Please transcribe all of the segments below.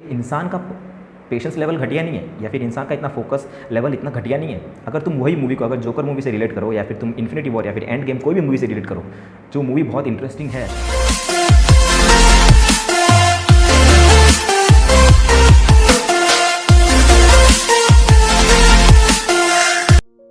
इंसान का patience level घटिया नहीं है, या फिर इंसान का इतना फोकस लेवल इतना घटिया नहीं है, अगर तुम वही मूवी को, अगर जोकर मूवी से रिलेट करो, या फिर तुम इन्फिनिटी वॉर या फिर एंड गेम कोई भी मूवी से रिलेट करो, जो मूवी बहुत इंटरेस्टिंग है।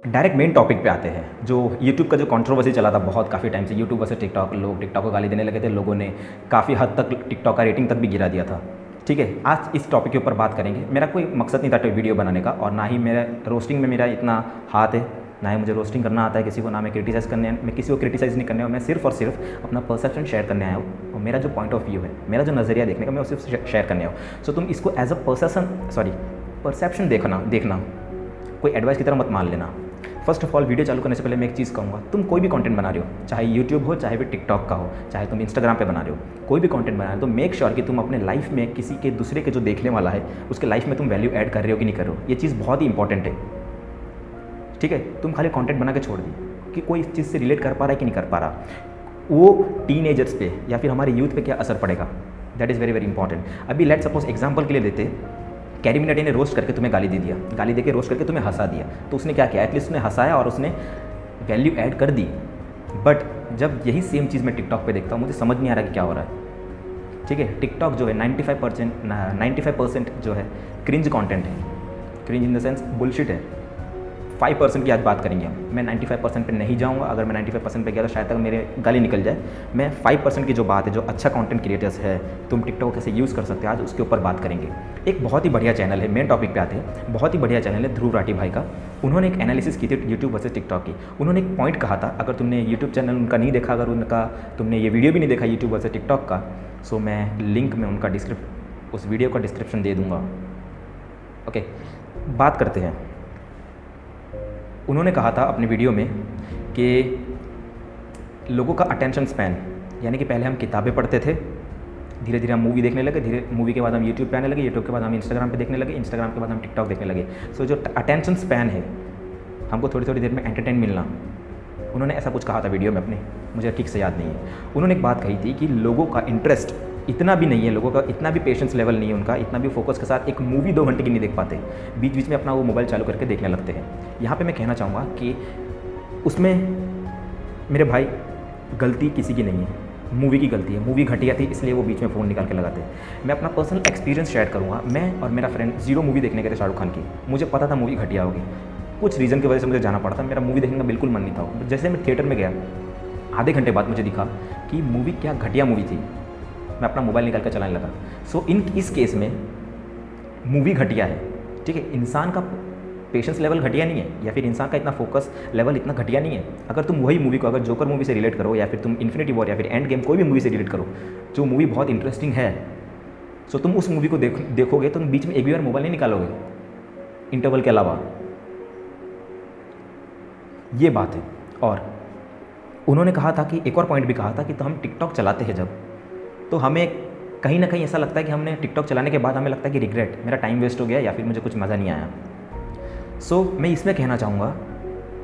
डायरेक्ट मेन टॉपिक पे आते हैं, जो यूट्यूब का जो कंट्रोवर्सी चला था बहुत काफ़ी टाइम से यूट्यूब वर्सेस टिकटॉक लोग टिकटॉक को गाली देने लगे थे, लोगों ने काफ़ी हद तक टिकटॉक का रेटिंग तक भी गिरा दिया था। ठीक है, आज इस टॉपिक के ऊपर बात करेंगे। मेरा कोई मकसद नहीं था वीडियो बनाने का और ना ही मेरा रोस्टिंग में मेरा इतना हाथ है, ना ही मुझे रोस्टिंग करना आता है किसी को, ना मैं क्रिटिसाइज़ करने, मैं किसी को क्रिटिसाइज़ नहीं करने मैं सिर्फ़ और सिर्फ़ अपना परसेप्शन शेयर करने आया हूँ। और मेरा जो पॉइंट ऑफ़ व्यू है, मेरा जो नज़रिया देखने का, मैं उसे शेयर करने आया हूँ। सो तुम इसको as a perception sorry perception देखना देखना। कोई एडवाइस की तरह मत मान लेना। फ़र्स्ट ऑफ़ ऑल वीडियो चालू करने से पहले मैं एक चीज़ कहूँगा, तुम कोई भी कंटेंट बना रहे हो, चाहे यूट्यूब हो, चाहे भी टिकटॉक का हो, चाहे तुम इंस्टाग्राम पे बना रहे हो, कोई भी कंटेंट बना रहे हो तो मेक श्योर sure कि तुम अपने लाइफ में किसी के दूसरे के जो देखने वाला है, उसके लाइफ में तुम वैल्यू ऐड कर रहे हो कि नहीं कर रहे हो, ये चीज़ बहुत ही इंपॉर्टेंट है। ठीक है? तुम खाली कॉन्टेंट बना के छोड़ दी कि कोई इस चीज़ से रिलेट कर पा रहा है कि नहीं कर पा रहा। वो टीन पे या फिर हमारे यूथ पे क्या असर पड़ेगा? That is very very important अभी लेट सपोज़ एग्ज़ाम्पल के लिए देते कैरी मिनाटी ने रोस्ट करके तुम्हें गाली दे दिया। गाली दे के रोस्ट करके तुम्हें हंसा दिया। तो उसने क्या किया? एटलीस्ट उसने हंसाया और उसने वैल्यू ऐड कर दी। बट जब यही सेम चीज़ मैं टिकटॉक पे देखता हूँ, मुझे समझ नहीं आ रहा कि क्या हो रहा है। ठीक है? टिकटॉक जो है 95 परसेंट नाइन्टी जो है क्रिंज कॉन्टेंट है। Cringe in the sense bullshit है। फाइव परसेंट की आज बात करेंगे हम। मैं नाइन्टी फाइव परसेंट पर नहीं जाऊँगा। अगर मैं नाइन्टी फाइव परसेंट पर गया तो शायद तक मेरे गाली निकल जाए। मैं फाइव परसेंट की जो बात है, जो अच्छा कंटेंट क्रिएटर्स है, तुम टिकटॉक कैसे यूज़ कर सकते हो, आज उसके ऊपर बात करेंगे। एक बहुत ही बढ़िया चैनल है मेन टॉपिक पे आते हैं। बहुत ही बढ़िया चैनल है ध्रुव राठी भाई का। उन्होंने एक एनालिसिस की थी यूट्यूब वर्सेज टिकटॉक की। उन्होंने एक पॉइंट कहा था, अगर तुमने यूट्यूब चैनल उनका नहीं देखा, अगर उनका तुमने ये वीडियो भी नहीं देखा यूट्यूब वर्सेज टिकटॉक का सो मैं लिंक में उनका डिस्क्रिप उस वीडियो का डिस्क्रिप्शन दे दूँगा। ओके बात करते हैं। उन्होंने कहा था अपने वीडियो में कि लोगों का अटेंशन स्पैन यानी कि पहले हम किताबें पढ़ते थे धीरे धीरे हम मूवी देखने लगे धीरे मूवी के बाद हम यूट्यूब पे आने लगे यूट्यूब के बाद हम इंस्टाग्राम पे देखने लगे इंस्टाग्राम के बाद हम टिकटॉक देखने लगे। सो so, जो अटेंशन स्पैन है हमको थोड़ी थोड़ी देर में एंटरटेन मिलना। उन्होंने ऐसा कुछ कहा था वीडियो में अपने मुझे ठीक से याद नहीं है। उन्होंने एक बात कही थी कि लोगों का इंटरेस्ट इतना भी नहीं है लोगों का, इतना भी पेशेंस लेवल नहीं है उनका, इतना भी फोकस के साथ एक मूवी दो घंटे की नहीं देख पाते। बीच बीच में अपना वो मोबाइल चालू करके देखने लगते हैं। यहाँ पर मैं कहना चाहूँगा कि उसमें मेरे भाई गलती किसी की नहीं है। मूवी की गलती है। मूवी घटिया थी, इसलिए वो बीच में फ़ोन निकाल के लगाते मैं अपना पर्सनल एक्सपीरियंस शेयर करूँगा। मैं और मेरा फ्रेंड ज़ीरो मूवी देखने गए थे शाहरुख खान की। मुझे पता था मूवी घटिया होगी। कुछ रीज़न की वजह से मुझे जाना पड़ा था। मेरा मूवी देखने का बिल्कुल मन नहीं था। जैसे मैं थिएटर में गया, आधे घंटे बाद मुझे दिखा कि मूवी क्या घटिया मूवी थी। मैं अपना मोबाइल निकाल कर चलाने लगा। सो इन इस केस में मूवी घटिया है, ठीक है? इंसान का पेशेंस लेवल घटिया नहीं है, या फिर इंसान का इतना फोकस लेवल इतना घटिया नहीं है। अगर तुम वही मूवी को, अगर जोकर मूवी से रिलेट करो, या फिर तुम इन्फिनिटी वॉर या फिर एंड गेम कोई भी मूवी से रिलेट करो, जो मूवी बहुत इंटरेस्टिंग है सो तुम उस मूवी को देख, देखोगे तो तुम बीच में एक भी बार मोबाइल नहीं निकालोगे इंटरवल के अलावा। ये बात है। और उन्होंने कहा था कि, एक और पॉइंट भी कहा था कि तो हम टिकटॉक चलाते हैं जब तो हमें कहीं ना कहीं ऐसा लगता है कि हमने टिकटॉक चलाने के बाद हमें लगता है कि रिग्रेट मेरा टाइम वेस्ट हो गया या फिर मुझे कुछ मज़ा नहीं आया। सो so, मैं इसमें कहना चाहूँगा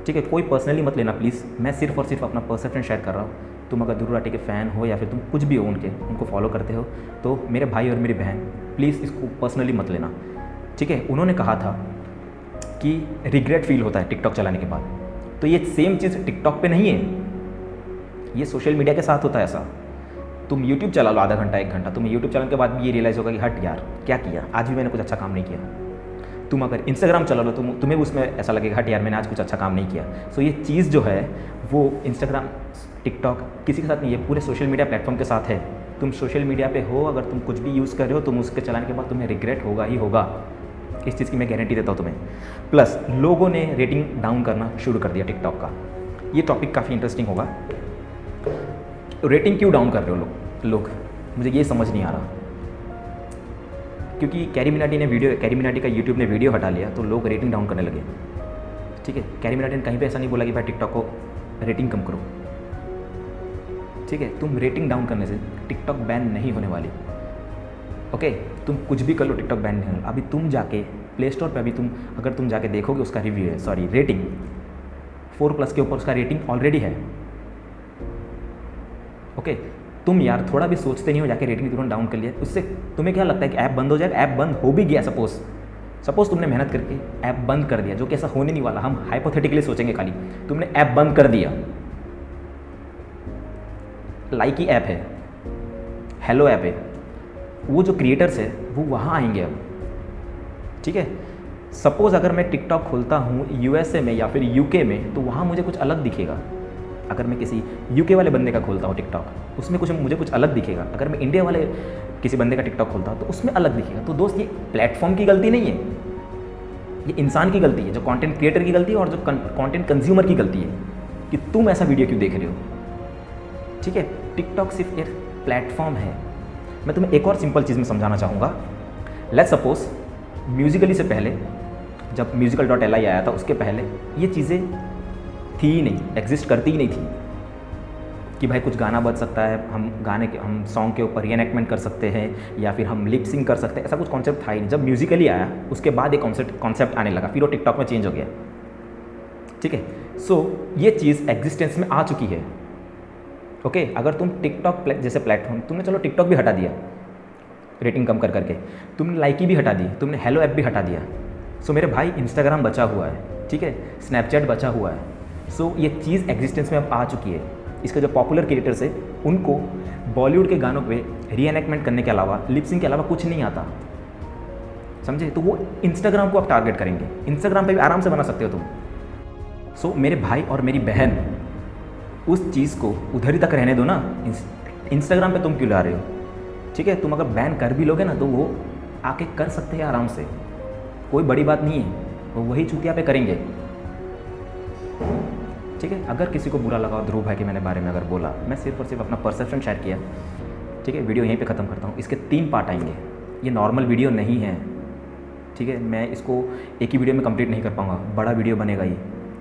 ठीक है कोई पर्सनली मत लेना प्लीज़ मैं सिर्फ़ और सिर्फ़ अपना परसेप्शन शेयर कर रहा हूँ। तुम अगर दुर्राटी के फ़ैन हो या फिर तुम कुछ भी हो उनके उनको फॉलो करते हो तो मेरे भाई और मेरी बहन प्लीज़ इसको पर्सनली मत लेना। ठीक है उन्होंने कहा था कि रिग्रेट फील होता है टिकटॉक चलाने के बाद। तो ये सेम चीज़ टिकटॉक पे नहीं है। ये सोशल मीडिया के साथ होता है ऐसा। तुम यूट्यूब चला लो आधा घंटा, एक घंटा। तुम्हें यूट्यूब चलाने के बाद भी ये रियलाइज़ होगा कि, हट यार, क्या किया? आज भी मैंने कुछ अच्छा काम नहीं किया। तुम अगर इंस्टाग्राम चला लो, तुम, तुम्हें उसमें ऐसा लगेगा, हट यार, मैंने आज कुछ अच्छा काम नहीं किया। सो ये चीज़ जो है, वो इंस्टाग्राम टिकटॉक किसी के साथ नहीं है पूरे सोशल मीडिया प्लेटफॉर्म के साथ है। तुम सोशल मीडिया पे हो, अगर तुम कुछ भी यूज़ कर रहे हो, तुम उसके चलाने के बाद तुम्हें रिग्रेट होगा ही होगा। इस चीज़ की मैं गारंटी देता हूँ तुम्हें। प्लस लोगों ने रेटिंग डाउन करना शुरू कर दिया टिकटॉक का। ये टॉपिक काफ़ी इंटरेस्टिंग होगा। रेटिंग क्यों डाउन कर रहे हो लोग? लोग मुझे ये समझ नहीं आ रहा। क्योंकि कैरी मिनाटी ने वीडियो कैरी मिनाटी का यूट्यूब ने वीडियो हटा लिया तो लोग रेटिंग डाउन करने लगे। ठीक है? कैरी मिनाटी ने कहीं पे ऐसा नहीं बोला कि भाई टिकटॉक को रेटिंग कम करो। ठीक है? तुम रेटिंग डाउन करने से टिकटॉक बैन नहीं होने वाली। ओके तुम कुछ भी कर लो टिकटॉक बैन नहीं होने अभी तुम जाके प्ले स्टोर पर अभी तुम अगर तुम जाके देखोगे उसका रिव्यू है सॉरी रेटिंग फोर प्लस के ऊपर उसका रेटिंग ऑलरेडी है। ओके तुम यार थोड़ा भी सोचते नहीं हो, जाके रेटिंग तुरंत डाउन कर लिया। उससे तुम्हें क्या लगता है कि ऐप बंद हो जाएगा ऐप बंद हो भी गया सपोज़ सपोज़ तुमने मेहनत करके ऐप बंद कर दिया, जो कि ऐसा होने नहीं वाला। हम हाइपोथेटिकली सोचेंगे खाली। तुमने ऐप बंद कर दिया। लाइक ही ऐप है। हेलो ऐप है। वो जो क्रिएटर्स है, वो वहाँ आएँगे अब। ठीक है? सपोज़ अगर मैं टिकटॉक खोलता हूँ यूएसए में या फिर यूके में तो वहाँ मुझे कुछ अलग दिखेगा। अगर मैं किसी यूके वाले बंदे का खोलता हूँ टिकटॉक उसमें कुछ मुझे कुछ अलग दिखेगा। अगर मैं इंडिया वाले किसी बंदे का टिकटॉक खोलता हूँ तो उसमें अलग दिखेगा। तो दोस्त, ये प्लेटफॉर्म की गलती नहीं है। ये इंसान की गलती है, जो कंटेंट क्रिएटर की गलती है और जो कंटेंट कंज्यूमर की गलती है कि तुम ऐसा वीडियो क्यों देख रहे हो? ठीक है? टिकटॉक सिर्फ़ एक प्लेटफॉर्म है। मैं तुम्हें एक और सिंपल चीज़ में समझाना चाहूँगा। लेट सपोज़ म्यूजिकली से पहले, जब म्यूजिकल डॉट एल आया था, उसके पहले ये चीज़ें थी ही नहीं एग्जिस्ट करती ही नहीं थी। कि भाई कुछ गाना बज सकता है हम गाने के हम सॉन्ग के ऊपर रीएनेक्टमेंट कर सकते हैं या फिर हम लिपसिंग कर सकते हैं ऐसा कुछ कॉन्सेप्ट था ही नहीं। जब म्यूजिकली आया उसके बाद एक कॉन्सेप्ट कॉन्सेप्ट आने लगा फिर वो टिकटॉक में चेंज हो गया। ठीक है? सो ये चीज़ एग्जिस्टेंस में आ चुकी है। ओके okay, अगर तुम टिकटॉक जैसे प्लेटफॉर्म तुमने चलो टिकटॉक भी हटा दिया रेटिंग कम कर करके। तुमने लाइकी भी हटा दी तुमने हेलो ऐप भी हटा दिया। सो मेरे भाई इंस्टाग्राम बचा हुआ है ठीक है? स्नैपचैट बचा हुआ है। सो so, ये चीज़ एग्जिस्टेंस में अब आ चुकी है। इसके जो पॉपुलर क्रिएटर्स है उनको बॉलीवुड के गानों पे री करने के अलावा लिपसिंग के अलावा कुछ नहीं आता। समझे? तो वो इंस्टाग्राम को आप टारगेट करेंगे। इंस्टाग्राम पे भी आराम से बना सकते हो तुम। सो so, मेरे भाई और मेरी बहन उस चीज़ को उधर ही तक रहने दो ना। इंस्टाग्राम पे तुम क्यों ला रहे हो? ठीक है? तुम अगर बैन कर भी लोगे ना तो वो आके कर सकते हैं आराम से। कोई बड़ी बात नहीं है। वो वही चुतिया पे करेंगे। ठीक है? अगर किसी को बुरा लगा ध्रुव भाई के मैंने बारे में अगर बोला, मैं सिर्फ़ और सिर्फ़ अपना परसेप्शन शेयर किया। ठीक है? वीडियो यहीं पे ख़त्म करता हूँ। इसके तीन पार्ट आएँगे। ये नॉर्मल वीडियो नहीं है। ठीक है? मैं इसको एक ही वीडियो में कंप्लीट नहीं कर पाऊँगा। बड़ा वीडियो बनेगा ये।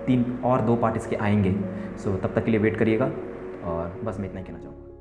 तीन और दो पार्ट इसके आएँगे। सो तब तक के लिए वेट करिएगा। और बस मैं इतना ही कहना चाहूँगा।